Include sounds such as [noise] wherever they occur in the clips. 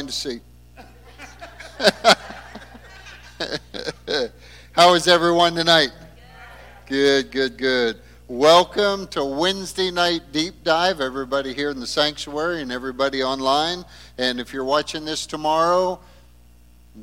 find a seat. [laughs] How is everyone tonight? Good, good, good. Welcome to Wednesday night deep dive, everybody here in the sanctuary and everybody online. And if you're watching this tomorrow,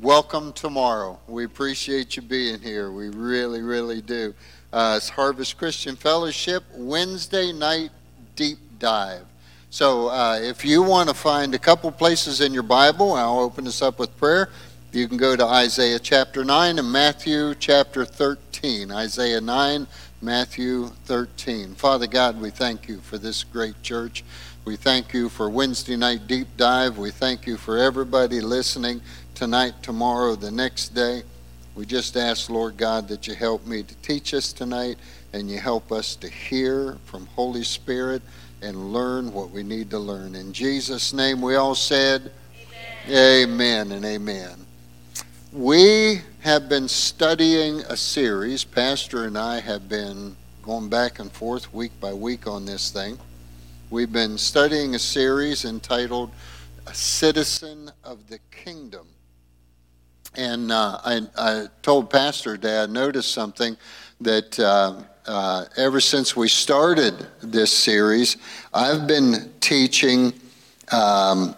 welcome tomorrow. We appreciate you being here. We really, really do. Uh, it's Harvest Christian Fellowship Wednesday night deep dive. So uh, if you want to find a couple places in your Bible, I'll open this up with prayer. You can go to Isaiah chapter 9 and Matthew chapter 13. Isaiah 9, Matthew 13. Father God, we thank you for this great church. We thank you for Wednesday night deep dive. We thank you for everybody listening tonight, tomorrow, the next day. We just ask, Lord God, that you help me to teach us tonight and you help us to hear from Holy Spirit and learn what we need to learn. In Jesus' name, we all said, Amen, amen and amen. We have been studying a series. Pastor and I have been going back and forth week by week on this thing. We've been studying a series entitled A Citizen of the Kingdom. And uh, I, I, told Pastor Dad, noticed something that uh, uh, ever since we started this series, I've been teaching um,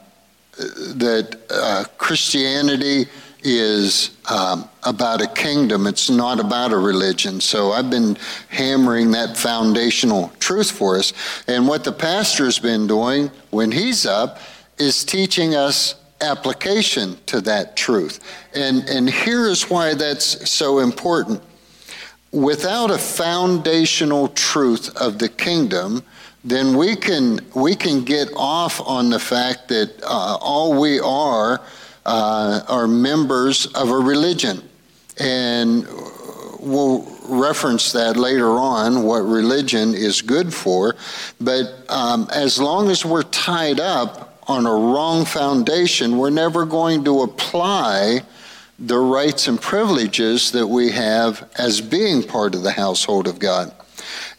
that uh, Christianity is um, about a kingdom. It's not about a religion. So I've been hammering that foundational truth for us. And what the pastor's been doing when he's up is teaching us application to that truth. And, and here is why that's so important. Without a foundational truth of the kingdom, then we can, we can get off on the fact that uh, all we are uh, are members of a religion. And we'll reference that later on, what religion is good for. But um, as long as we're tied up on a wrong foundation, we're never going to apply the rights and privileges that we have as being part of the household of God.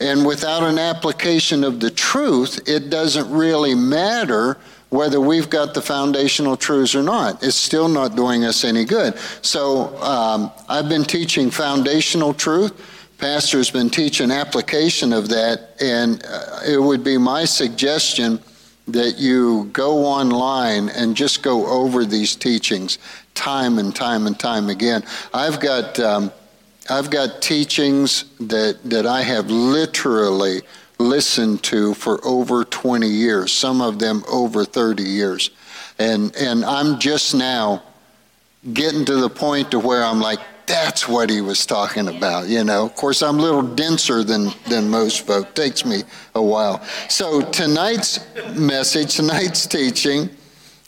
And without an application of the truth, it doesn't really matter whether we've got the foundational truths or not. It's still not doing us any good. So um, I've been teaching foundational truth. Pastor's been teaching application of that, and uh, it would be my suggestion that you go online and just go over these teachings time and time and time again. I've got um, I've got teachings that that I have literally listened to for over 20 years, some of them over 30 years. And, and I'm just now getting to the point to where I'm like, that's what he was talking about, you know. Of course, I'm a little denser than, than most folk. Takes me a while. So tonight's message, tonight's teaching,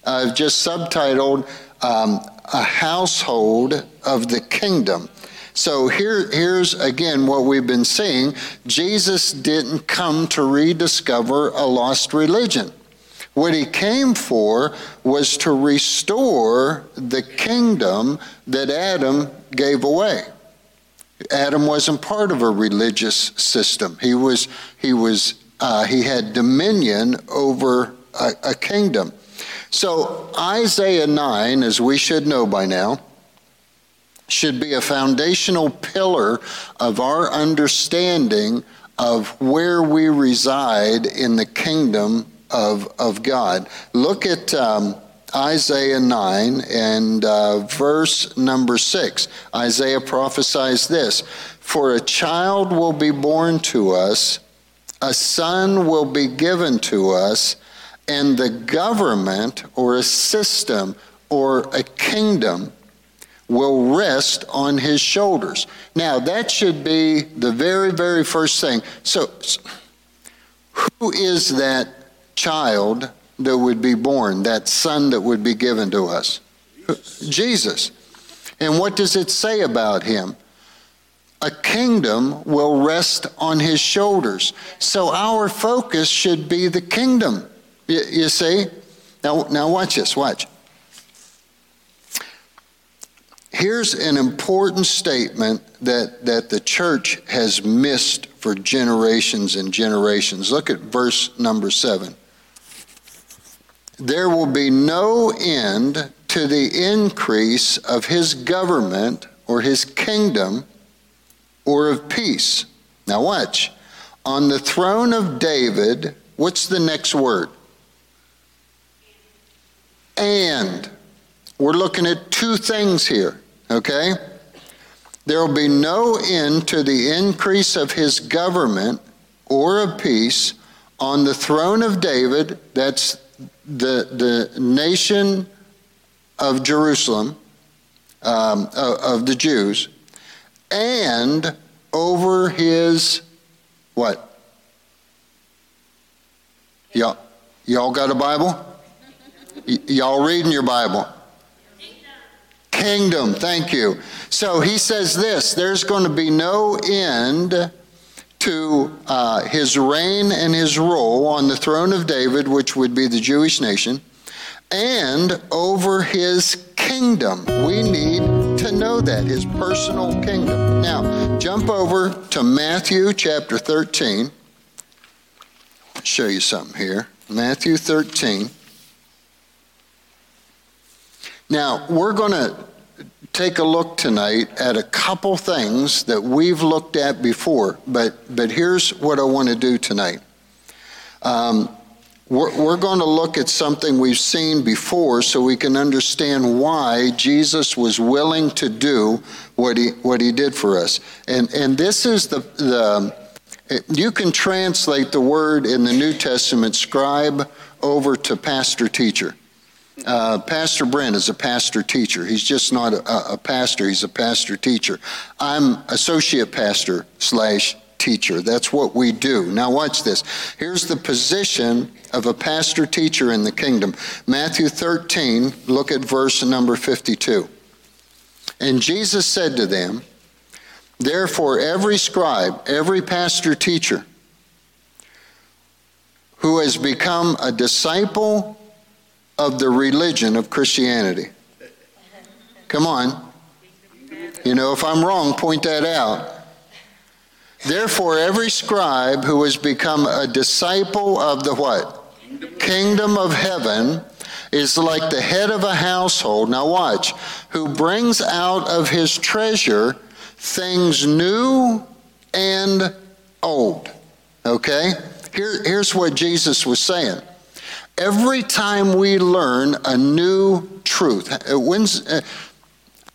I've just subtitled um, A Household of the Kingdom. So here, here's again what we've been seeing Jesus didn't come to rediscover a lost religion. What he came for was to restore the kingdom that Adam gave away. Adam wasn't part of a religious system. He was, he was, uh, he had dominion over a, a kingdom. So Isaiah 9, as we should know by now, should be a foundational pillar of our understanding of where we reside in the kingdom of, of God. Look at um, Isaiah 9 and uh, verse number 6. Isaiah prophesies this For a child will be born to us, a son will be given to us, and the government or a system or a kingdom will rest on his shoulders. Now, that should be the very, very first thing. So, who is that child that would be born, that son that would be given to us? Jesus. And what does it say about him? A kingdom will rest on his shoulders. So our focus should be the kingdom. You, see? Now, now watch this, watch. Here's an important statement that, that the church has missed for generations and generations. Look at verse number seven. There will be no end to the increase of his government or his kingdom or of peace. Now, watch. On the throne of David, what's the next word? And. We're looking at two things here, okay? There will be no end to the increase of his government or of peace on the throne of David, that's the, the nation of Jerusalem, um, of the Jews, and over his what? Y'all, y'all got a Bible? Y- y'all reading your Bible? Kingdom, thank you. So he says this there's going to be no end to uh, his reign and his rule on the throne of David, which would be the Jewish nation, and over his kingdom. We need to know that, his personal kingdom. Now, jump over to Matthew chapter 13. I'll show you something here. Matthew 13. Now, we're going to take a look tonight at a couple things that we've looked at before, but, but here's what I want to do tonight. Um, we're, we're going to look at something we've seen before so we can understand why Jesus was willing to do what he, what he did for us. And, and this is the, the, you can translate the word in the New Testament, scribe, over to pastor teacher. Uh, pastor Brent is a pastor teacher. He's just not a, a, pastor, he's a pastor teacher. I'm associate pastor slash teacher. That's what we do. Now, watch this. Here's the position of a pastor teacher in the kingdom. Matthew 13, look at verse number 52. And Jesus said to them, Therefore, every scribe, every pastor teacher who has become a disciple of the religion of Christianity. Come on. You know, if I'm wrong, point that out. Therefore, every scribe who has become a disciple of the what? Kingdom of heaven is like the head of a household. Now, watch. Who brings out of his treasure things new and old. Okay? Here, here's what Jesus was saying. Every time we learn a new truth, uh, when's, uh,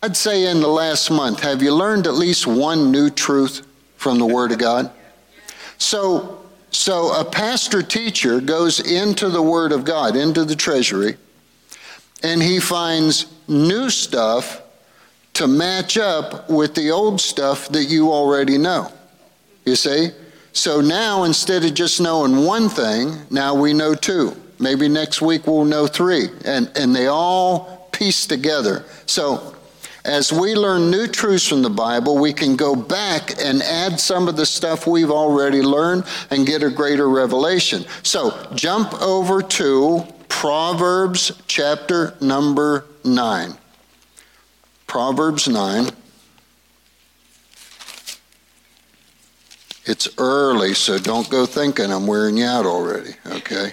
I'd say in the last month, have you learned at least one new truth from the Word of God? So, so a pastor teacher goes into the Word of God, into the treasury, and he finds new stuff to match up with the old stuff that you already know. You see? So now instead of just knowing one thing, now we know two. Maybe next week we'll know three. And, and they all piece together. So as we learn new truths from the Bible, we can go back and add some of the stuff we've already learned and get a greater revelation. So jump over to Proverbs chapter number 9. Proverbs 9. It's early, so don't go thinking I'm wearing you out already, okay?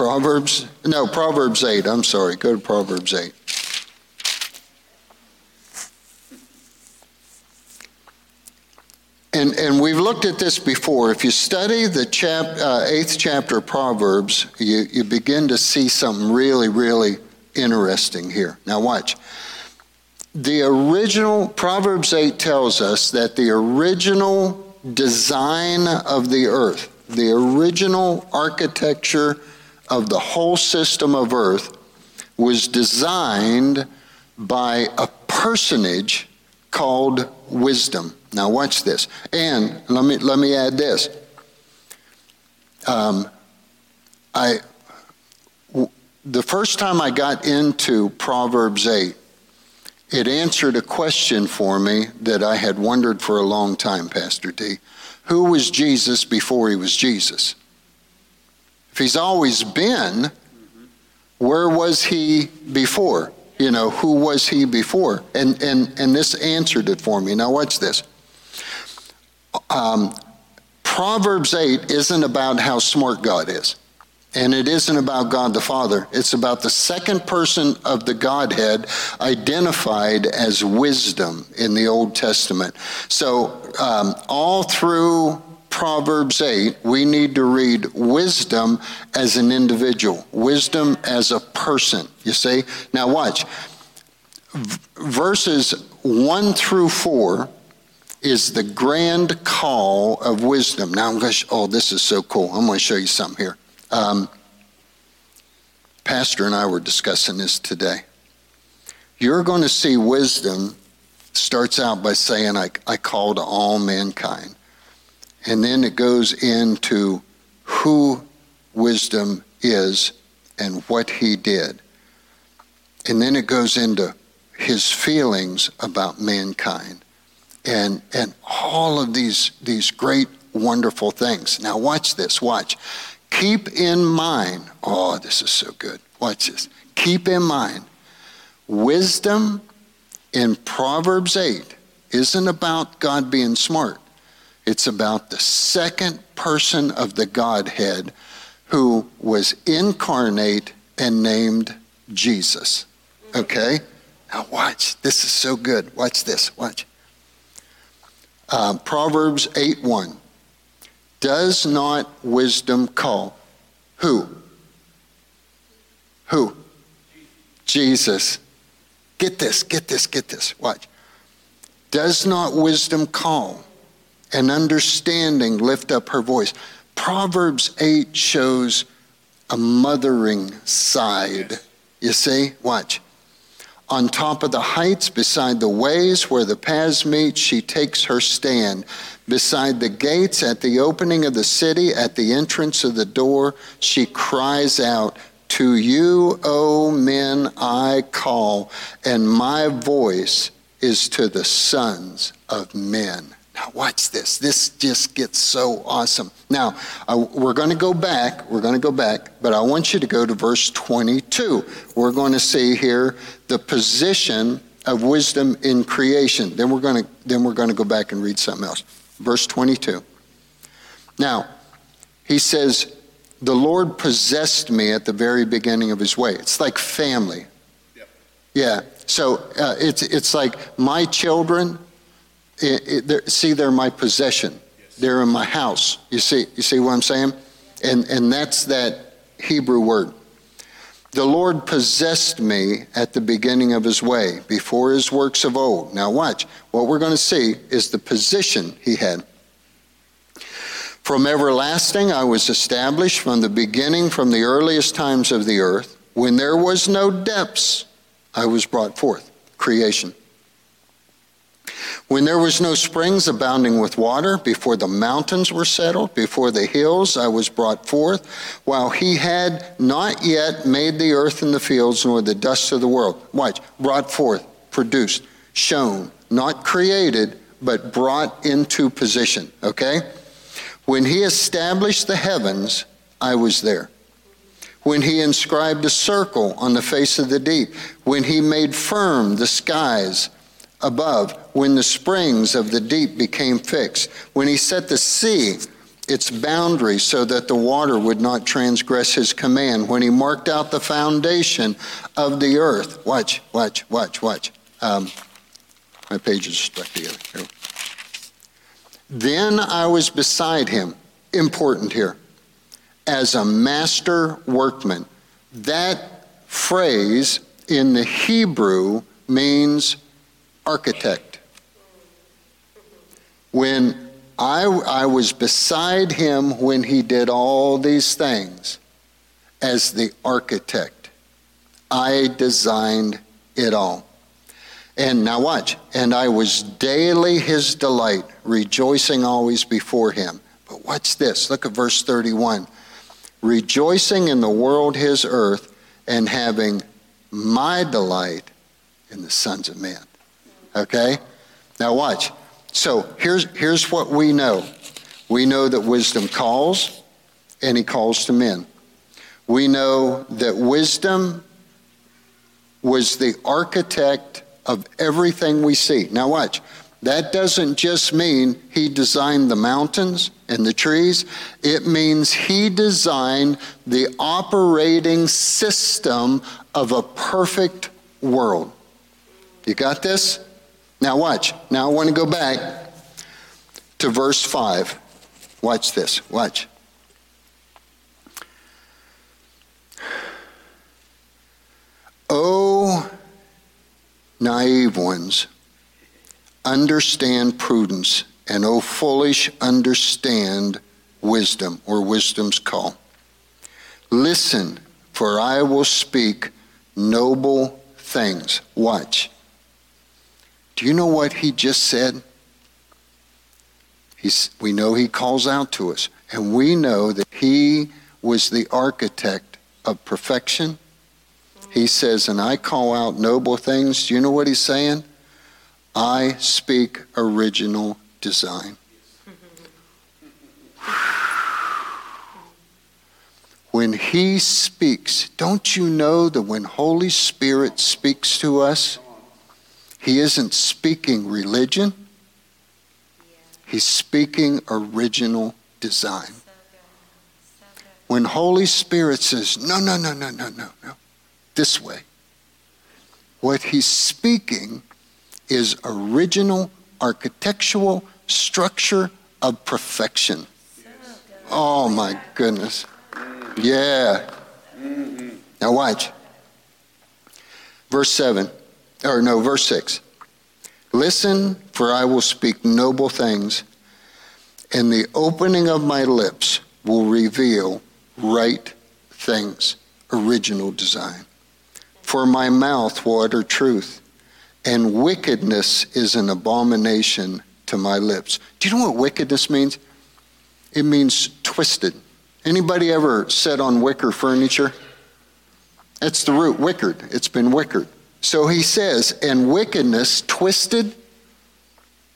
Proverbs, no, Proverbs 8. I'm sorry. Go to Proverbs 8. And, and we've looked at this before. If you study the chap, uh, eighth chapter of Proverbs, you, you begin to see something really, really interesting here. Now, watch. The original, Proverbs 8 tells us that the original design of the earth, the original architecture of the whole system of Earth was designed by a personage called wisdom. Now, watch this. And let me, let me add this. Um, I, w- the first time I got into Proverbs 8, it answered a question for me that I had wondered for a long time, Pastor D. Who was Jesus before he was Jesus? If he's always been, where was he before? You know, who was he before? And and and this answered it for me. Now watch this. Um, Proverbs 8 isn't about how smart God is. And it isn't about God the Father. It's about the second person of the Godhead identified as wisdom in the Old Testament. So, um, all through Proverbs 8, we need to read wisdom as an individual, wisdom as a person. You see? Now, watch. V- verses 1 through 4 is the grand call of wisdom. Now, I'm going to, oh, this is so cool. I'm going to show you something here. Um, Pastor and I were discussing this today. You're going to see wisdom starts out by saying, I, I call to all mankind. And then it goes into who wisdom is and what he did. And then it goes into his feelings about mankind and, and all of these, these great, wonderful things. Now, watch this, watch. Keep in mind, oh, this is so good. Watch this. Keep in mind, wisdom in Proverbs 8 isn't about God being smart. It's about the second person of the Godhead who was incarnate and named Jesus. Okay? Now, watch. This is so good. Watch this. Watch. Uh, Proverbs 8 1. Does not wisdom call? Who? Who? Jesus. Get this, get this, get this. Watch. Does not wisdom call and understanding lift up her voice? Proverbs 8 shows a mothering side. You see? Watch. On top of the heights, beside the ways where the paths meet, she takes her stand. Beside the gates, at the opening of the city, at the entrance of the door, she cries out, To you, O men, I call, and my voice is to the sons of men. Now, watch this. This just gets so awesome. Now, uh, we're going to go back. We're going to go back, but I want you to go to verse 22. We're going to see here the position of wisdom in creation. Then we're going to then we're going to go back and read something else. Verse 22. Now, he says, "The Lord possessed me at the very beginning of His way." It's like family. Yep. Yeah. So uh, it's it's like my children it, it, they're, see, they're my possession. Yes. They're in my house. You see, you see what I'm saying? And, and that's that Hebrew word. The Lord possessed me at the beginning of his way, before his works of old. Now, watch. What we're going to see is the position he had. From everlasting, I was established from the beginning, from the earliest times of the earth. When there was no depths, I was brought forth. Creation. When there was no springs abounding with water, before the mountains were settled, before the hills I was brought forth, while he had not yet made the earth and the fields, nor the dust of the world. Watch, brought forth, produced, shown, not created, but brought into position. Okay? When he established the heavens, I was there. When he inscribed a circle on the face of the deep, when he made firm the skies, above, when the springs of the deep became fixed, when he set the sea its boundary so that the water would not transgress his command, when he marked out the foundation of the earth. Watch, watch, watch, watch. Um, my pages stuck together. Here. Then I was beside him, important here, as a master workman. That phrase in the Hebrew means architect. When I, I was beside him when he did all these things as the architect, I designed it all. And now watch. And I was daily his delight, rejoicing always before him. But watch this. Look at verse 31. Rejoicing in the world his earth and having my delight in the sons of men. Okay? Now watch. So here's, here's what we know we know that wisdom calls, and he calls to men. We know that wisdom was the architect of everything we see. Now, watch. That doesn't just mean he designed the mountains and the trees. It means he designed the operating system of a perfect world. You got this? Now, watch. Now, I want to go back to verse 5. Watch this. Watch. Oh, naive ones, understand prudence, and oh, foolish, understand wisdom or wisdom's call. Listen, for I will speak noble things. Watch. Do you know what he just said? He's, we know he calls out to us, and we know that he was the architect of perfection. He says, and I call out noble things. Do you know what he's saying? I speak original design. [sighs] When he speaks, don't you know that when Holy Spirit speaks to us, he isn't speaking religion, he's speaking original design. When Holy Spirit says, no, no, no, no, no, no, no, this way, what he's speaking is original architectural structure of perfection. Oh my goodness. Yeah. Mm-hmm. Now watch. Verse 7, or no, verse 6. Listen, for I will speak noble things, and the opening of my lips will reveal right things, original design. For my mouth will utter truth, and wickedness is an abomination to my lips. Do you know what wickedness means? It means twisted. Anybody ever sat on wicker furniture? That's the root, wickered. It's been wickered. So he says, and wickedness, twisted,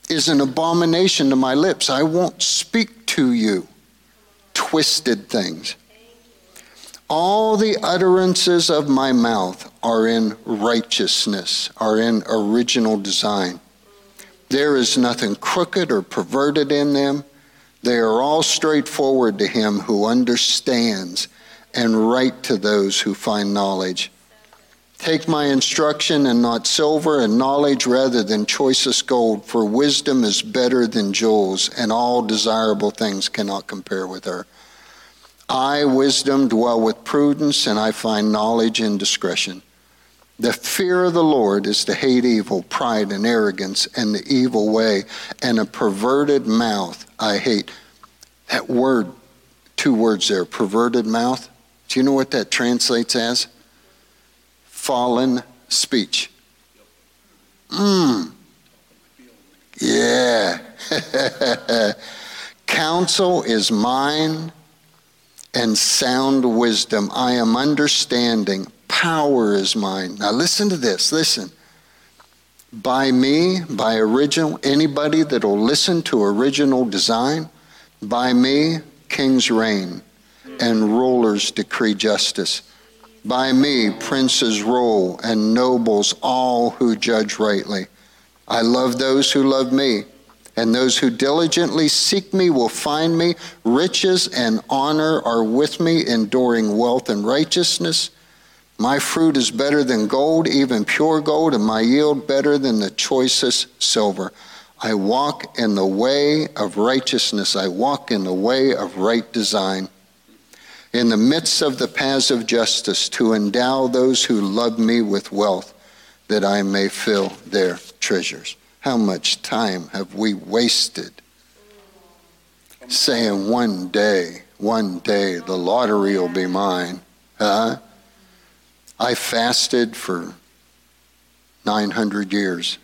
is an abomination to my lips. I won't speak to you twisted things. All the utterances of my mouth are in righteousness, are in original design. There is nothing crooked or perverted in them. They are all straightforward to him who understands and right to those who find knowledge. Take my instruction and not silver, and knowledge rather than choicest gold, for wisdom is better than jewels, and all desirable things cannot compare with her. I, wisdom, dwell with prudence, and I find knowledge and discretion. The fear of the Lord is to hate evil, pride, and arrogance, and the evil way, and a perverted mouth I hate. That word, two words there, perverted mouth. Do you know what that translates as? Fallen speech. Mmm. Yeah. [laughs] Counsel is mine and sound wisdom. I am understanding. Power is mine. Now listen to this. Listen. By me, by original, anybody that'll listen to original design, by me, kings reign and rulers decree justice. By me, princes rule and nobles all who judge rightly. I love those who love me and those who diligently seek me will find me. Riches and honor are with me, enduring wealth and righteousness. My fruit is better than gold, even pure gold, and my yield better than the choicest silver. I walk in the way of righteousness. I walk in the way of right design. In the midst of the paths of justice, to endow those who love me with wealth, that I may fill their treasures. How much time have we wasted saying one day, one day the lottery will be mine? Huh? I fasted for 900 years.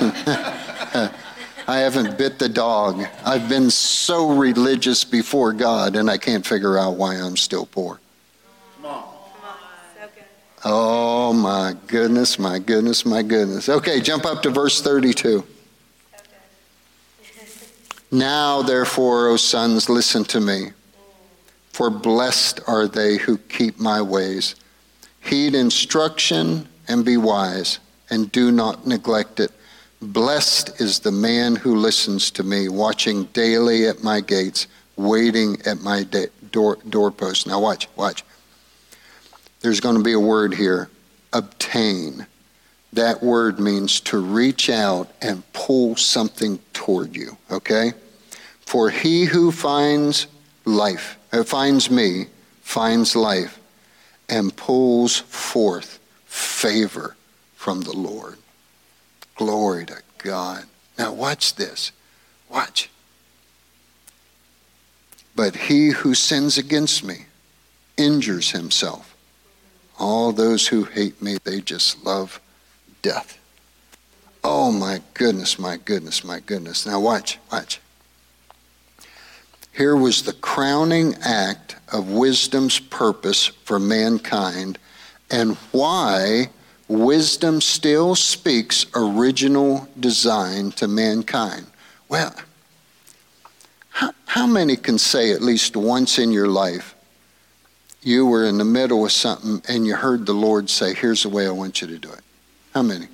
[laughs] I haven't bit the dog. I've been so religious before God, and I can't figure out why I'm still poor. Oh my goodness, my goodness, my goodness. Okay, jump up to verse 32. Now, therefore, O sons, listen to me. For blessed are they who keep my ways. Heed instruction and be wise, and do not neglect it. Blessed is the man who listens to me, watching daily at my gates, waiting at my door, doorpost. Now, watch, watch. There's going to be a word here obtain. That word means to reach out and pull something toward you, okay? For he who finds life, uh, finds me, finds life, and pulls forth favor from the Lord. Glory to God. Now, watch this. Watch. But he who sins against me injures himself. All those who hate me, they just love death. Oh my goodness, my goodness, my goodness. Now watch, watch. Here was the crowning act of wisdom's purpose for mankind and why wisdom still speaks original design to mankind. Well, how, how many can say at least once in your life you were in the middle of something and you heard the Lord say, Here's the way I want you to do it? How many?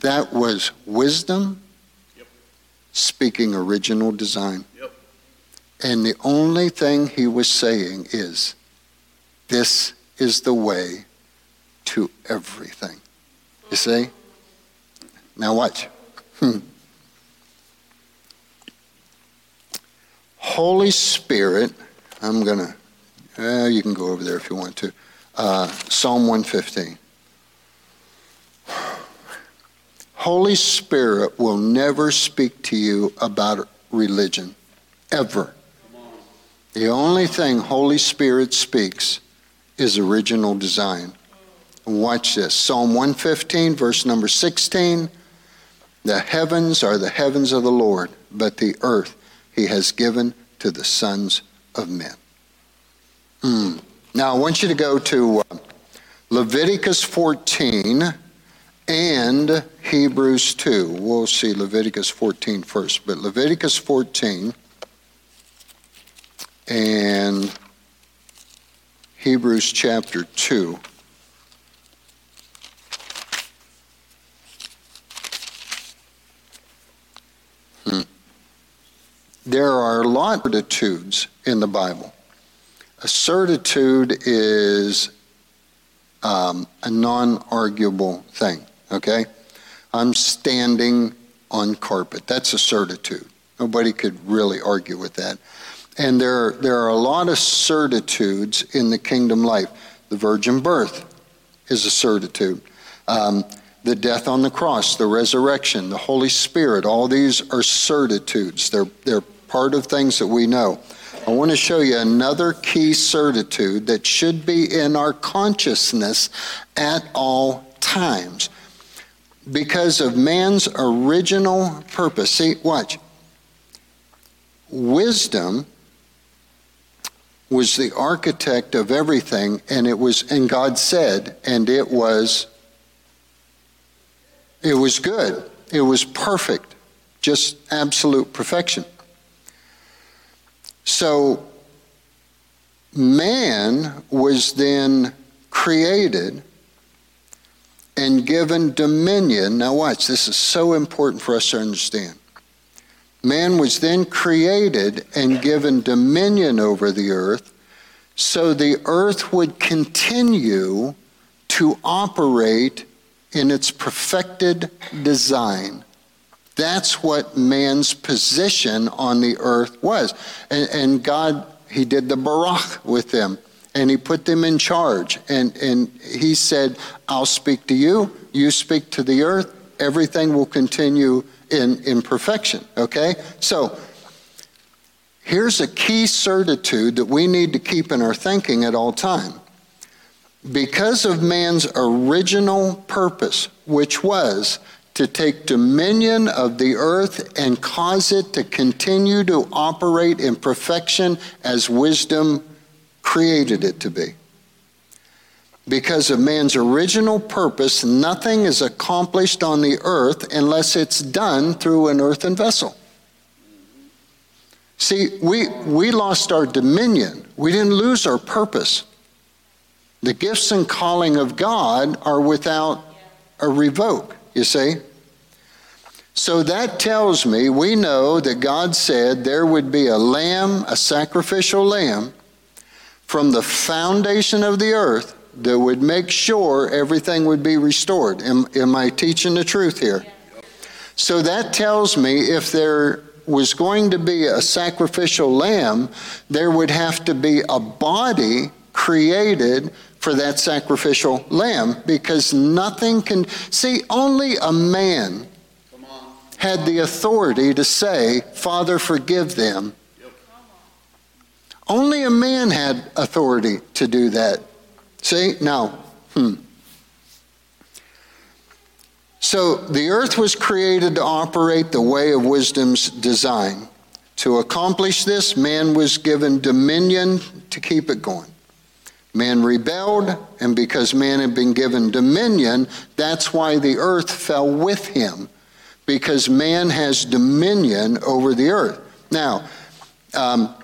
That was wisdom yep. speaking original design. Yep. And the only thing he was saying is, This is the way to everything. You see? Now watch. Holy Spirit, I'm going to, uh, you can go over there if you want to. Uh, Psalm 115. Holy Spirit will never speak to you about religion, ever. The only thing Holy Spirit speaks is original design. Watch this Psalm 115, verse number 16. The heavens are the heavens of the Lord, but the earth he has given to the sons of men. Mm. Now, I want you to go to uh, Leviticus 14 and Hebrews 2. We'll see Leviticus 14 first, but Leviticus 14 and Hebrews chapter 2. There are a lot of certitudes in the Bible. A certitude is um, a non arguable thing, okay? I'm standing on carpet. That's a certitude. Nobody could really argue with that. And there, there are a lot of certitudes in the kingdom life. The virgin birth is a certitude. Um, the death on the cross, the resurrection, the Holy Spirit, all these are certitudes. They're, they're part of things that we know. I want to show you another key certitude that should be in our consciousness at all times because of man's original purpose. See, watch. Wisdom was the architect of everything, and it was, and God said, and it was, it was good. It was perfect, just absolute perfection. So man was then created and given dominion. Now, watch, this is so important for us to understand. Man was then created and given dominion over the earth so the earth would continue to operate in its perfected design. That's what man's position on the earth was. And, and God, He did the Barak with them, and He put them in charge. And, and He said, I'll speak to you, you speak to the earth, everything will continue in, in perfection. Okay? So, here's a key certitude that we need to keep in our thinking at all time. Because of man's original purpose, which was to take dominion of the earth and cause it to continue to operate in perfection as wisdom created it to be. Because of man's original purpose, nothing is accomplished on the earth unless it's done through an earthen vessel. See, we, we lost our dominion. We didn't lose our purpose. The gifts and calling of God are without a revoke you see? So that tells me we know that God said there would be a lamb, a sacrificial lamb, from the foundation of the earth that would make sure everything would be restored. Am, am I teaching the truth here? So that tells me if there was going to be a sacrificial lamb, there would have to be a body created for that sacrificial lamb because nothing can see only a man had the authority to say father forgive them only a man had authority to do that see now hmm so the earth was created to operate the way of wisdom's design. To accomplish this, man was given dominion to keep it going. Man rebelled, and because man had been given dominion, that's why the earth fell with him, because man has dominion over the earth. Now, um,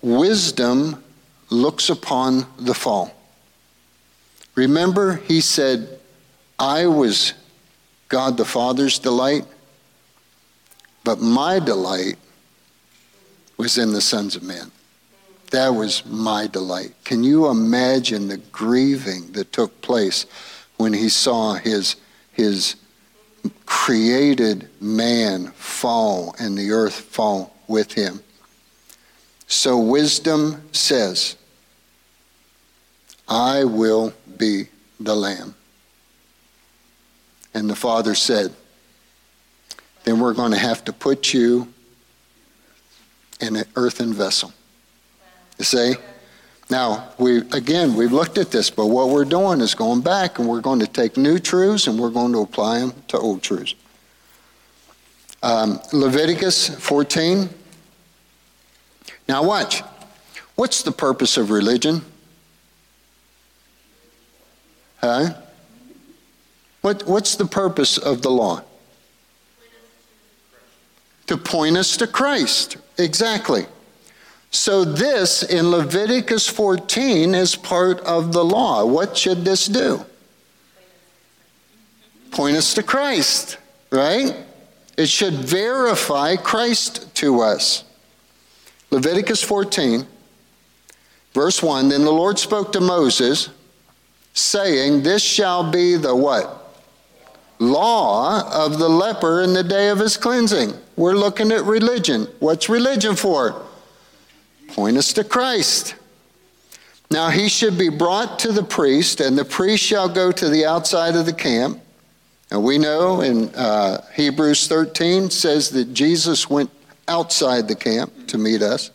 wisdom looks upon the fall. Remember, he said, I was God the Father's delight, but my delight was in the sons of men. That was my delight. Can you imagine the grieving that took place when he saw his, his created man fall and the earth fall with him? So wisdom says, I will be the lamb. And the father said, Then we're going to have to put you in an earthen vessel. You see? Now, we again, we've looked at this, but what we're doing is going back and we're going to take new truths and we're going to apply them to old truths. Um, Leviticus 14. Now, watch. What's the purpose of religion? Huh? What, what's the purpose of the law? To point us to Christ. Exactly. So, this in Leviticus 14 is part of the law. What should this do? Point us to Christ, right? It should verify Christ to us. Leviticus 14, verse 1 Then the Lord spoke to Moses, saying, This shall be the what? law of the leper in the day of his cleansing. We're looking at religion. What's religion for? Point us to Christ. Now he should be brought to the priest, and the priest shall go to the outside of the camp. And we know in uh, Hebrews 13 says that Jesus went outside the camp to meet us.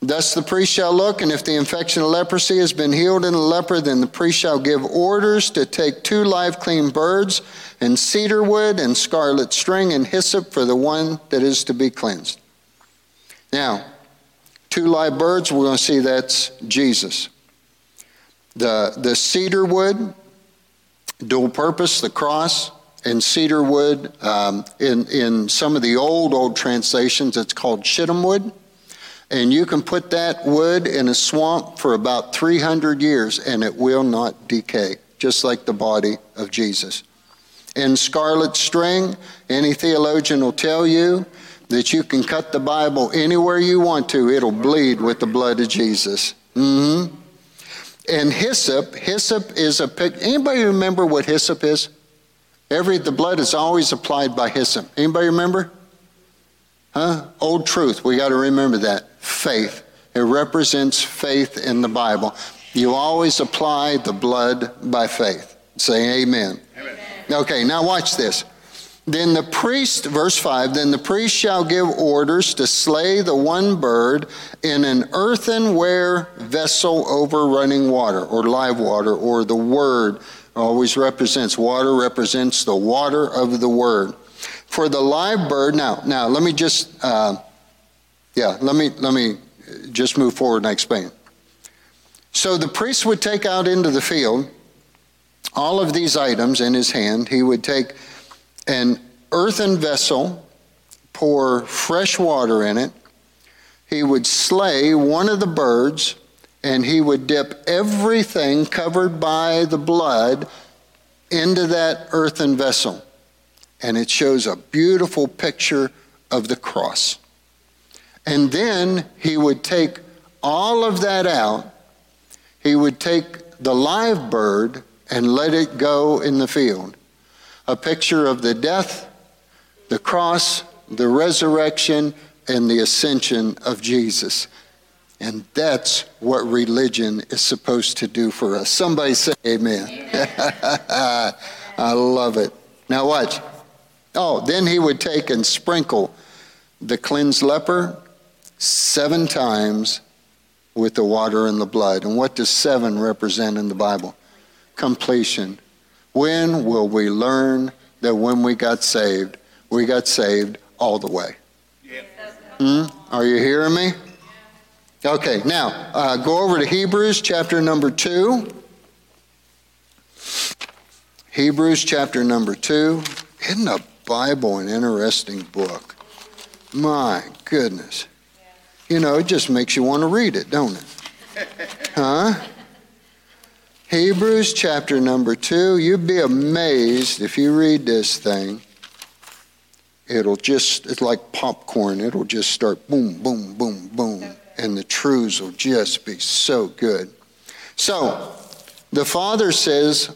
Thus the priest shall look, and if the infection of leprosy has been healed in the leper, then the priest shall give orders to take two live clean birds, and cedar wood, and scarlet string, and hyssop for the one that is to be cleansed. Now, two live birds, we're going to see that's Jesus. The, the cedar wood, dual purpose, the cross, and cedar wood. Um, in, in some of the old, old translations, it's called shittim wood. And you can put that wood in a swamp for about 300 years and it will not decay, just like the body of Jesus. And scarlet string, any theologian will tell you that you can cut the Bible anywhere you want to, it'll bleed with the blood of Jesus. Mm-hmm. And hyssop, hyssop is a pic. Anybody remember what hyssop is? Every the blood is always applied by hyssop. Anybody remember? Huh? Old truth. We got to remember that faith. It represents faith in the Bible. You always apply the blood by faith. Say amen. amen. Okay, now watch this. Then the priest, verse 5, then the priest shall give orders to slay the one bird in an earthenware vessel over running water, or live water, or the word always represents water, represents the water of the word. For the live bird, now, now let me just uh, yeah, let me, let me just move forward and explain. So the priest would take out into the field all of these items in his hand. He would take an earthen vessel, pour fresh water in it. He would slay one of the birds, and he would dip everything covered by the blood into that earthen vessel. and it shows a beautiful picture of the cross. And then he would take all of that out. He would take the live bird and let it go in the field. A picture of the death, the cross, the resurrection, and the ascension of Jesus. And that's what religion is supposed to do for us. Somebody say amen. amen. [laughs] I love it. Now, watch. Oh, then he would take and sprinkle the cleansed leper seven times with the water and the blood. And what does seven represent in the Bible? Completion. When will we learn that when we got saved, we got saved all the way? Hmm? Are you hearing me? Okay, now uh, go over to Hebrews chapter number 2. Hebrews chapter number 2. Isn't the Bible an interesting book? My goodness. You know, it just makes you want to read it, don't it? Huh? Hebrews chapter number 2. You'd be amazed if you read this thing. It'll just, it's like popcorn. It'll just start boom, boom, boom, boom and the truths will just be so good. So, the Father says,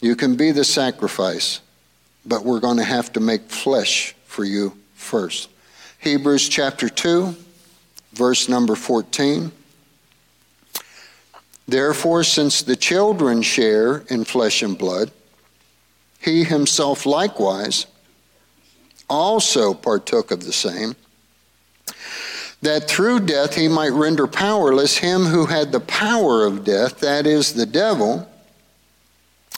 You can be the sacrifice, but we're going to have to make flesh for you first. Hebrews chapter 2, verse number 14. Therefore, since the children share in flesh and blood, he himself likewise also partook of the same that through death he might render powerless him who had the power of death, that is, the devil,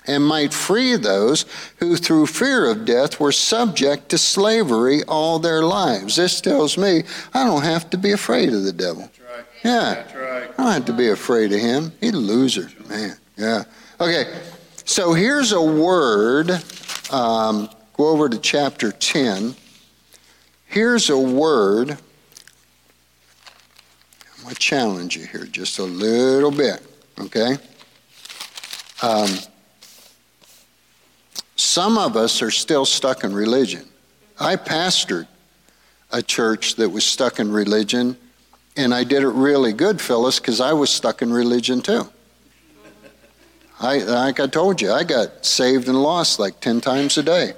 and might free those who through fear of death were subject to slavery all their lives. This tells me I don't have to be afraid of the devil. Yeah. Right. I don't have to be afraid of him. He's a loser, man. Yeah. Okay. So here's a word. Um, go over to chapter 10. Here's a word I'm going to challenge you here just a little bit, okay? Um, some of us are still stuck in religion. I pastored a church that was stuck in religion, and I did it really good, Phyllis, because I was stuck in religion too. I, like I told you, I got saved and lost like 10 times a day,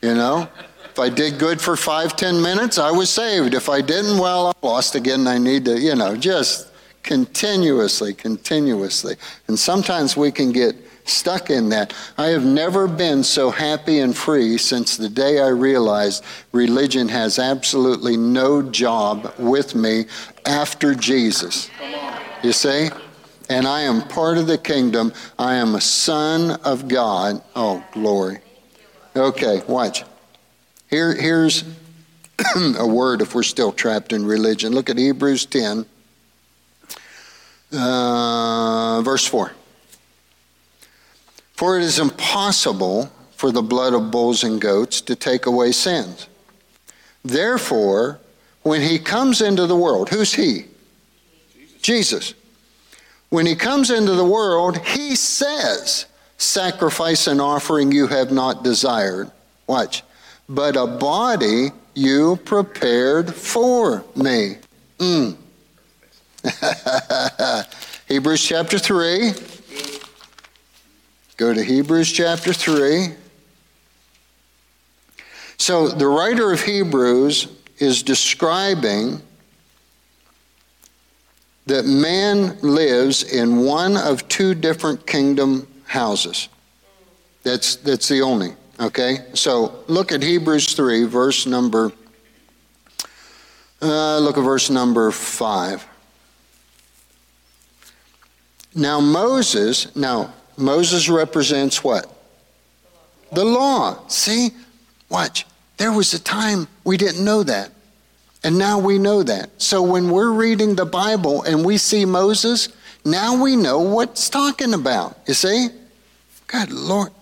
you know? If I did good for five, ten minutes, I was saved. If I didn't, well, I lost again. I need to, you know, just continuously, continuously. And sometimes we can get stuck in that. I have never been so happy and free since the day I realized religion has absolutely no job with me after Jesus. You see? And I am part of the kingdom. I am a son of God. Oh, glory. Okay, watch. Here, here's [clears throat] a word if we're still trapped in religion. Look at Hebrews 10, uh, verse 4. For it is impossible for the blood of bulls and goats to take away sins. Therefore, when he comes into the world, who's he? Jesus. Jesus. When he comes into the world, he says, Sacrifice and offering you have not desired. Watch but a body you prepared for me. Mm. [laughs] Hebrews chapter 3. Go to Hebrews chapter 3. So the writer of Hebrews is describing that man lives in one of two different kingdom houses. That's, that's the only. Okay, so look at Hebrews 3, verse number, uh, look at verse number 5. Now, Moses, now, Moses represents what? The law. See? Watch. There was a time we didn't know that. And now we know that. So when we're reading the Bible and we see Moses, now we know what's talking about. You see? God, Lord.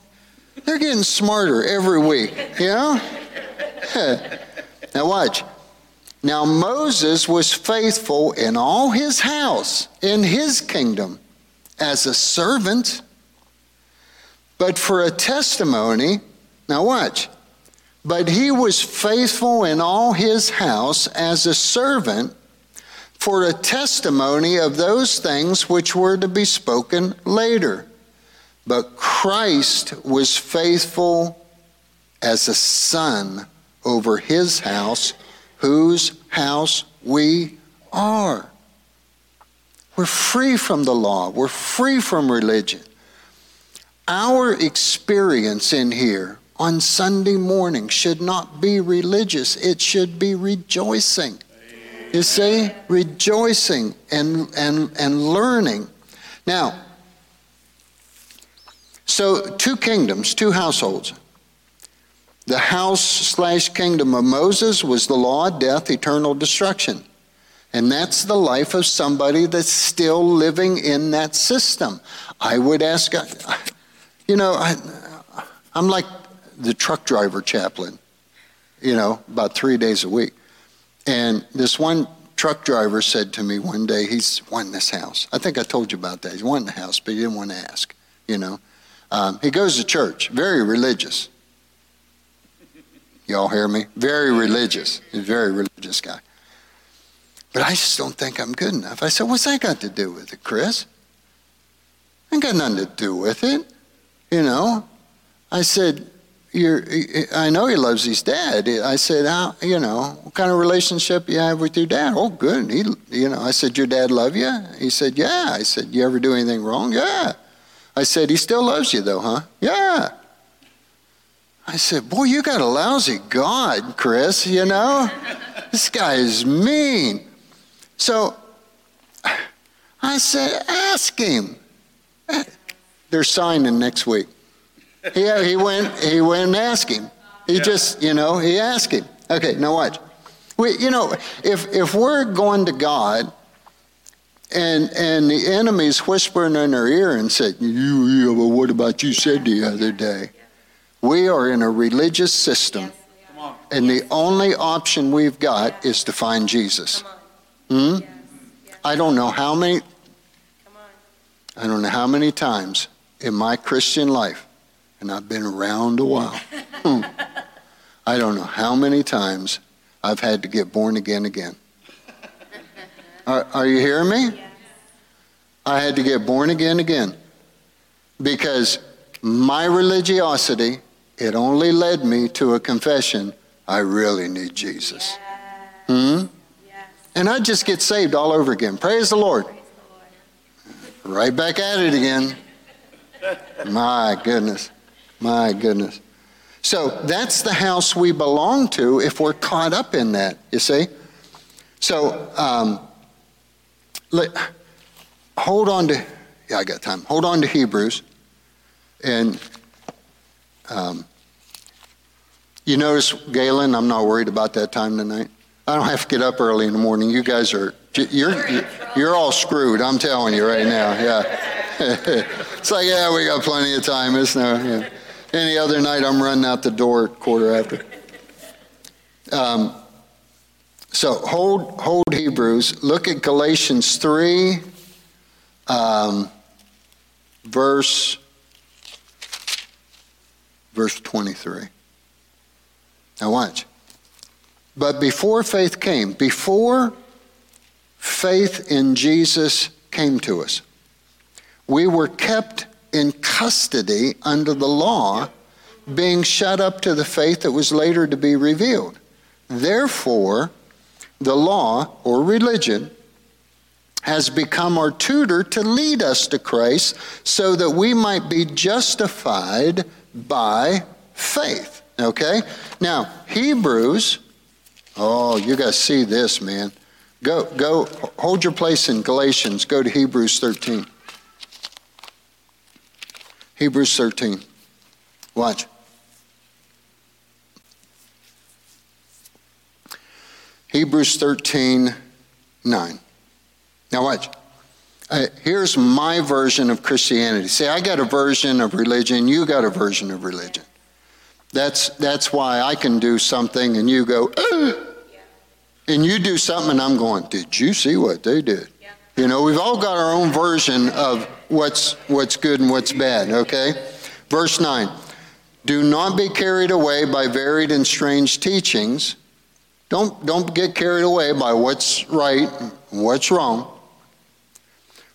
They're getting smarter every week, you know? [laughs] now, watch. Now, Moses was faithful in all his house, in his kingdom, as a servant, but for a testimony, Now, watch. But he was faithful in all his house as a servant for a testimony of those things which were to be spoken later. But Christ was faithful as a son over his house, whose house we are. We're free from the law, we're free from religion. Our experience in here on Sunday morning should not be religious, it should be rejoicing. You see, rejoicing and, and, and learning. Now, so two kingdoms, two households. The house slash kingdom of Moses was the law, death, eternal destruction. And that's the life of somebody that's still living in that system. I would ask, you know, I, I'm like the truck driver chaplain, you know, about three days a week. And this one truck driver said to me one day, he's wanting this house. I think I told you about that. He's wanting the house, but he didn't want to ask, you know. Um, he goes to church, very religious. Y'all hear me? Very religious. He's a very religious guy. But I just don't think I'm good enough. I said, What's that got to do with it, Chris? Ain't got nothing to do with it. You know? I said, you're, I know he loves his dad. I said, how, you know, what kind of relationship you have with your dad? Oh, good. He, you know, I said, your dad love you? He said, yeah. I said, you ever do anything wrong? Yeah. I said, he still loves you though, huh? Yeah. I said, boy, you got a lousy God, Chris, you know? this guy is mean. So I said, ask him. They're signing next week. Yeah, he went. He went and asked him. He yeah. just, you know, he asked him. Okay, now watch. We, you know, if if we're going to God, and and the enemy's whispering in our ear and said, "You, yeah, well, what about you said the other day?" We are in a religious system, and the only option we've got is to find Jesus. Hmm? I don't know how many. I don't know how many times in my Christian life and I've been around a while. [laughs] Hmm. I don't know how many times I've had to get born again again. [laughs] Are, are you hearing me? I had to get born again again because my religiosity, it only led me to a confession I really need Jesus. Hmm? And I just get saved all over again. Praise the Lord. Right back at it again. My goodness. My goodness. So that's the house we belong to if we're caught up in that, you see? So um, let, hold on to, yeah, I got time. Hold on to Hebrews. And um, you notice, Galen, I'm not worried about that time tonight. I don't have to get up early in the morning. You guys are, you're, you're all screwed, I'm telling you right now. Yeah. [laughs] it's like, yeah, we got plenty of time, isn't there? Yeah. Any other night, I'm running out the door quarter after. Um, so hold, hold Hebrews. Look at Galatians 3, um, verse, verse 23. Now watch. But before faith came, before faith in Jesus came to us, we were kept in custody under the law, being shut up to the faith that was later to be revealed. Therefore, the law or religion has become our tutor to lead us to Christ so that we might be justified by faith. Okay? Now, Hebrews, oh, you got to see this, man. Go, go, hold your place in Galatians. Go to Hebrews 13. Hebrews 13. Watch. Hebrews 13, 9. Now, watch. Uh, here's my version of Christianity. See, I got a version of religion, you got a version of religion. That's, that's why I can do something and you go, Ugh! and you do something and I'm going, did you see what they did? You know, we've all got our own version of what's, what's good and what's bad, okay? Verse 9. Do not be carried away by varied and strange teachings. Don't, don't get carried away by what's right and what's wrong.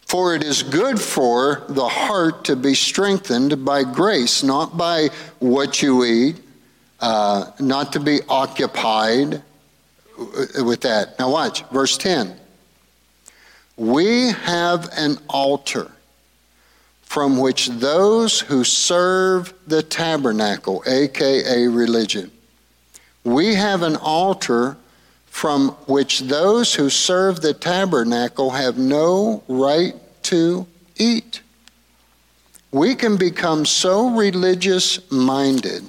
For it is good for the heart to be strengthened by grace, not by what you eat, uh, not to be occupied with that. Now, watch, verse 10. We have an altar from which those who serve the tabernacle, aka religion, we have an altar from which those who serve the tabernacle have no right to eat. We can become so religious minded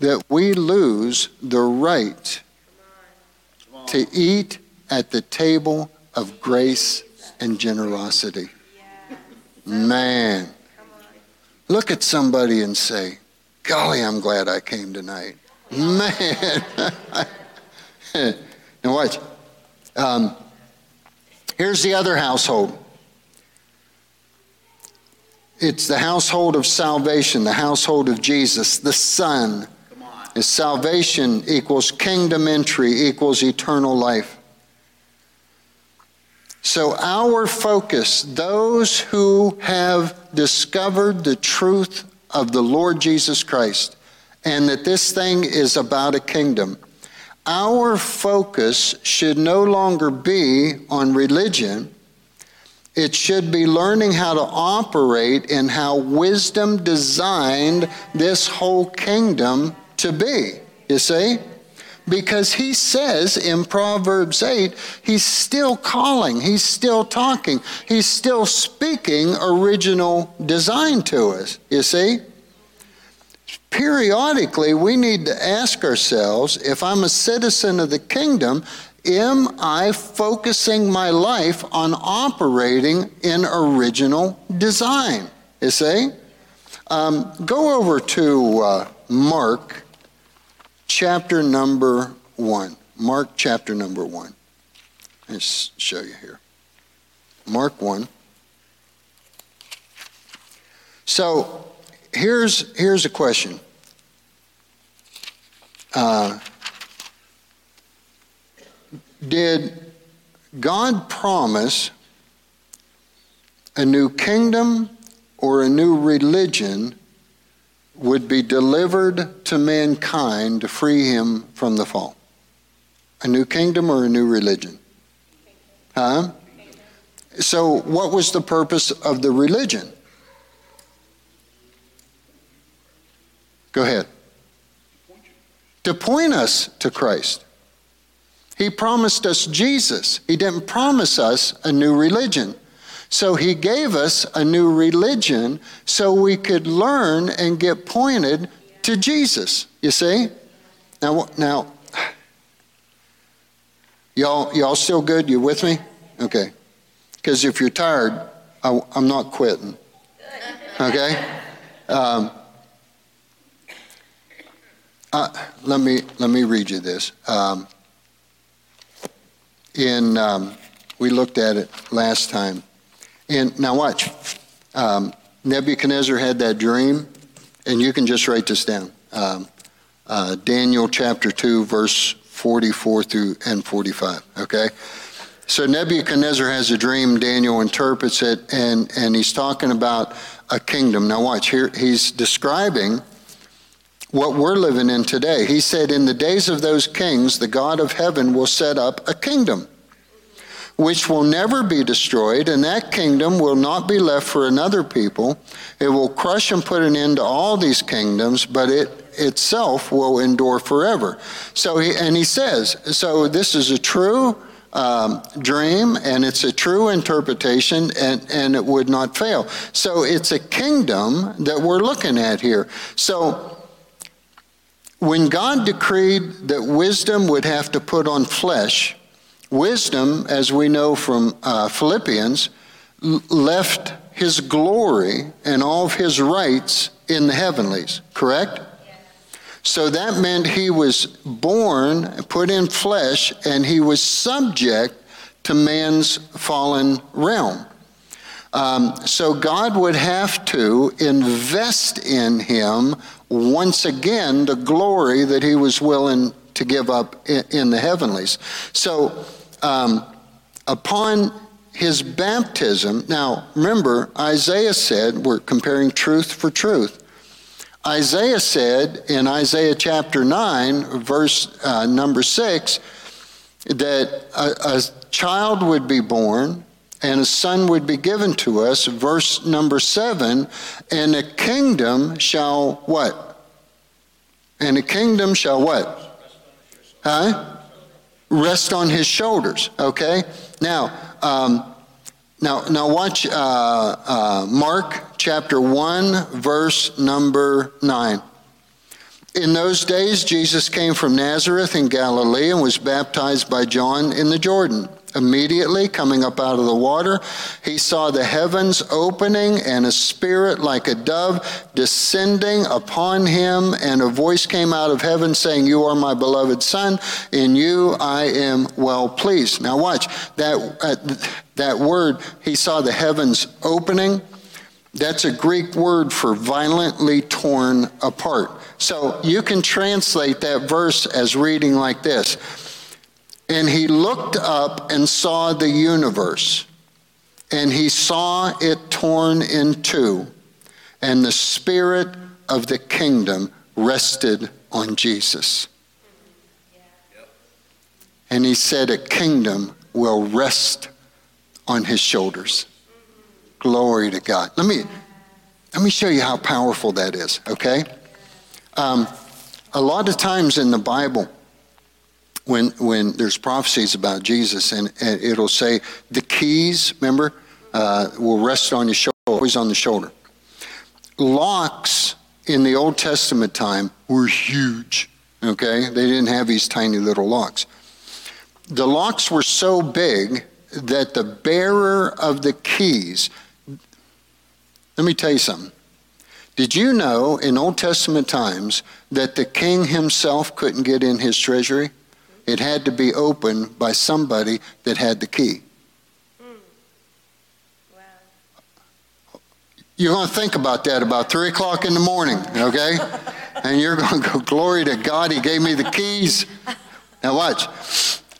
that we lose the right to eat at the table of grace and generosity. Man, look at somebody and say, Golly, I'm glad I came tonight. Man. [laughs] now, watch. Um, here's the other household it's the household of salvation, the household of Jesus, the Son. His salvation equals kingdom entry, equals eternal life. So, our focus, those who have discovered the truth of the Lord Jesus Christ, and that this thing is about a kingdom, our focus should no longer be on religion. It should be learning how to operate in how wisdom designed this whole kingdom to be. You see? Because he says in Proverbs 8, he's still calling, he's still talking, he's still speaking original design to us, you see? Periodically, we need to ask ourselves if I'm a citizen of the kingdom, am I focusing my life on operating in original design? You see? Um, go over to uh, Mark chapter number one. Mark chapter number one. Let's show you here. Mark 1. So here's, here's a question. Uh, did God promise a new kingdom or a new religion would be delivered to mankind to free him from the fall? A new kingdom or a new religion? Huh? So, what was the purpose of the religion? Go ahead. To point us to Christ. He promised us Jesus. He didn't promise us a new religion. So he gave us a new religion so we could learn and get pointed to Jesus. You see? Now, now, y'all, y'all still good? You with me? Okay. Because if you're tired, I, am not quitting. Okay. Um, uh, let me let me read you this. Um, in um, we looked at it last time. And now watch. Um, Nebuchadnezzar had that dream, and you can just write this down. Um, uh, Daniel chapter 2, verse 44 through and 45. Okay? So Nebuchadnezzar has a dream, Daniel interprets it, and, and he's talking about a kingdom. Now watch, here he's describing what we're living in today. He said, In the days of those kings, the God of heaven will set up a kingdom which will never be destroyed, and that kingdom will not be left for another people. It will crush and put an end to all these kingdoms, but it itself will endure forever. So he, and he says, so this is a true um, dream and it's a true interpretation and, and it would not fail. So it's a kingdom that we're looking at here. So when God decreed that wisdom would have to put on flesh, Wisdom, as we know from uh, Philippians, left his glory and all of his rights in the heavenlies, correct? So that meant he was born, put in flesh, and he was subject to man's fallen realm. Um, so God would have to invest in him once again the glory that he was willing to give up in, in the heavenlies. So um, upon his baptism, now remember, Isaiah said, we're comparing truth for truth. Isaiah said in Isaiah chapter 9, verse uh, number 6, that a, a child would be born and a son would be given to us. Verse number 7, and a kingdom shall what? And a kingdom shall what? Huh? Rest on his shoulders. Okay? Now, um, now, now watch uh, uh, Mark chapter 1, verse number 9. In those days, Jesus came from Nazareth in Galilee and was baptized by John in the Jordan. Immediately, coming up out of the water, he saw the heavens opening and a spirit like a dove descending upon him, and a voice came out of heaven saying, You are my beloved Son, in you I am well pleased. Now, watch that, uh, that word, he saw the heavens opening. That's a Greek word for violently torn apart. So you can translate that verse as reading like this and he looked up and saw the universe, and he saw it torn in two, and the spirit of the kingdom rested on Jesus. And he said, A kingdom will rest on his shoulders. Glory to God. Let me, let me show you how powerful that is, okay? Um, a lot of times in the Bible, when when there's prophecies about Jesus, and, and it'll say the keys, remember, uh, will rest on your shoulder, always on the shoulder. Locks in the Old Testament time were huge. Okay, they didn't have these tiny little locks. The locks were so big that the bearer of the keys. Let me tell you something. Did you know in Old Testament times that the king himself couldn't get in his treasury? It had to be opened by somebody that had the key. Mm. Wow. You're going to think about that about 3 o'clock in the morning, okay? [laughs] and you're going to go, Glory to God, He gave me the keys. Now, watch.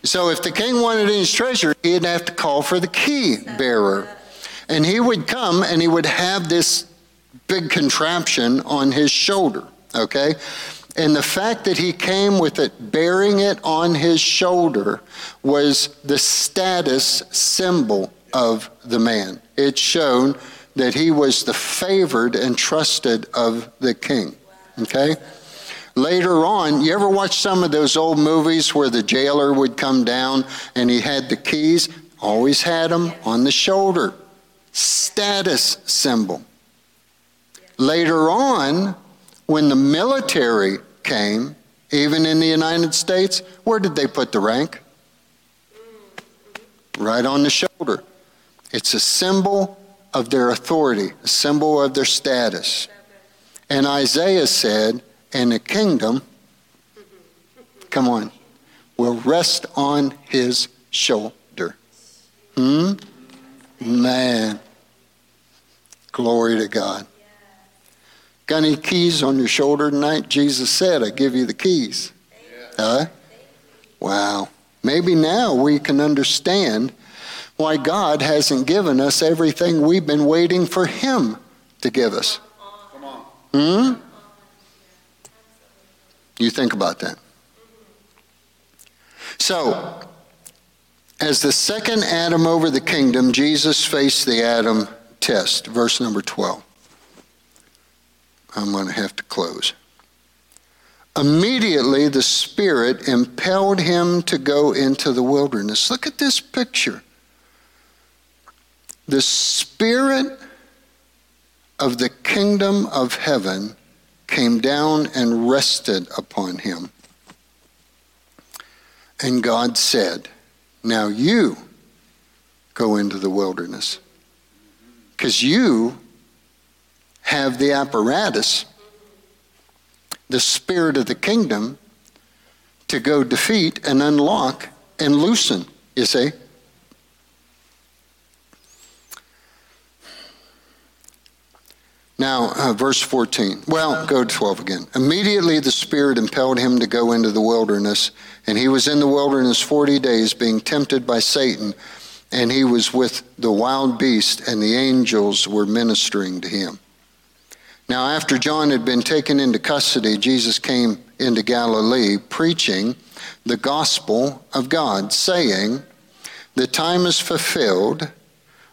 So, if the king wanted in his treasure, he'd have to call for the key bearer. And he would come and he would have this big contraption on his shoulder, okay? And the fact that he came with it, bearing it on his shoulder, was the status symbol of the man. It showed that he was the favored and trusted of the king. Okay? Later on, you ever watch some of those old movies where the jailer would come down and he had the keys? Always had them on the shoulder. Status symbol. Later on, when the military came, even in the United States, where did they put the rank? Right on the shoulder. It's a symbol of their authority, a symbol of their status. And Isaiah said, and the kingdom, come on, will rest on his shoulder. Hmm? Man. Glory to God. Got any keys on your shoulder tonight? Jesus said, I give you the keys. Huh? Wow. Maybe now we can understand why God hasn't given us everything we've been waiting for Him to give us. Come on. Hmm? You think about that. So, as the second Adam over the kingdom, Jesus faced the Adam test, verse number 12. I'm going to have to close. Immediately, the Spirit impelled him to go into the wilderness. Look at this picture. The Spirit of the kingdom of heaven came down and rested upon him. And God said, Now you go into the wilderness. Because you have the apparatus, the spirit of the kingdom, to go defeat and unlock and loosen, you see. Now, uh, verse 14. Well, go to 12 again. Immediately the Spirit impelled him to go into the wilderness, and he was in the wilderness 40 days, being tempted by Satan, and he was with the wild beast, and the angels were ministering to him. Now, after John had been taken into custody, Jesus came into Galilee preaching the gospel of God, saying, The time is fulfilled,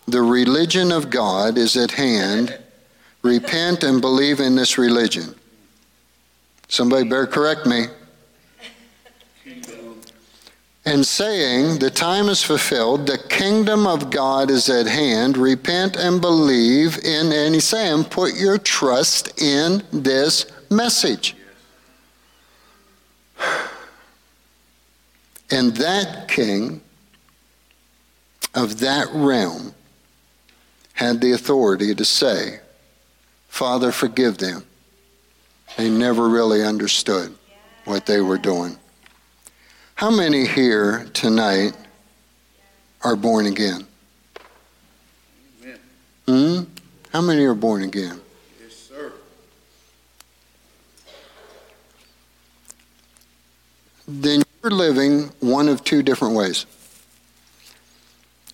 the religion of God is at hand repent and believe in this religion. Somebody better correct me. And saying, The time is fulfilled, the kingdom of God is at hand, repent and believe in, and he's saying, put your trust in this message. [sighs] And that king of that realm had the authority to say, Father, forgive them. They never really understood what they were doing. How many here tonight are born again? Hmm? How many are born again? Yes, sir. Then you're living one of two different ways.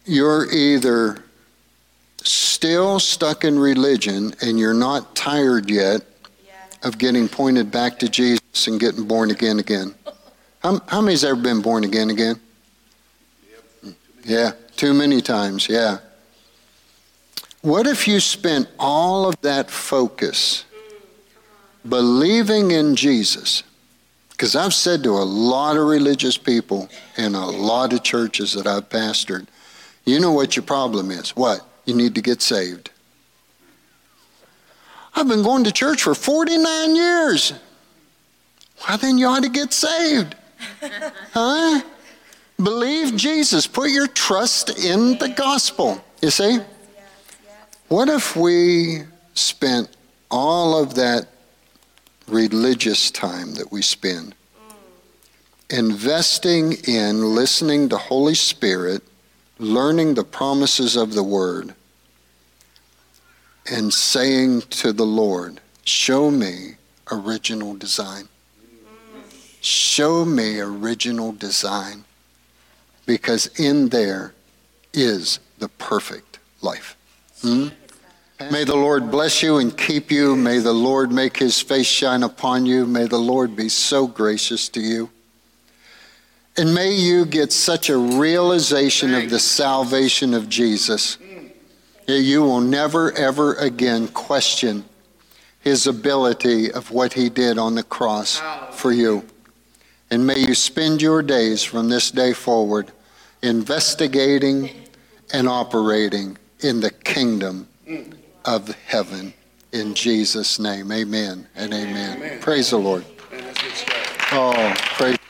You're either still stuck in religion and you're not tired yet of getting pointed back to Jesus and getting born again again. How, how many's ever been born again again? Yeah, too many times, yeah. What if you spent all of that focus believing in Jesus? Because I've said to a lot of religious people in a lot of churches that I've pastored, you know what your problem is. What? you need to get saved. I've been going to church for 49 years. Why then you ought to get saved? [laughs] huh? Believe Jesus. Put your trust in the gospel. You see? What if we spent all of that religious time that we spend investing in listening to Holy Spirit learning the promises of the word and saying to the Lord, Show me original design. Show me original design. Because in there is the perfect life. Hmm? May the Lord bless you and keep you. May the Lord make his face shine upon you. May the Lord be so gracious to you. And may you get such a realization of the salvation of Jesus that you will never, ever again question his ability of what he did on the cross for you. And may you spend your days from this day forward investigating and operating in the kingdom of heaven. In Jesus' name, amen and amen. amen. Praise the Lord. Oh, praise.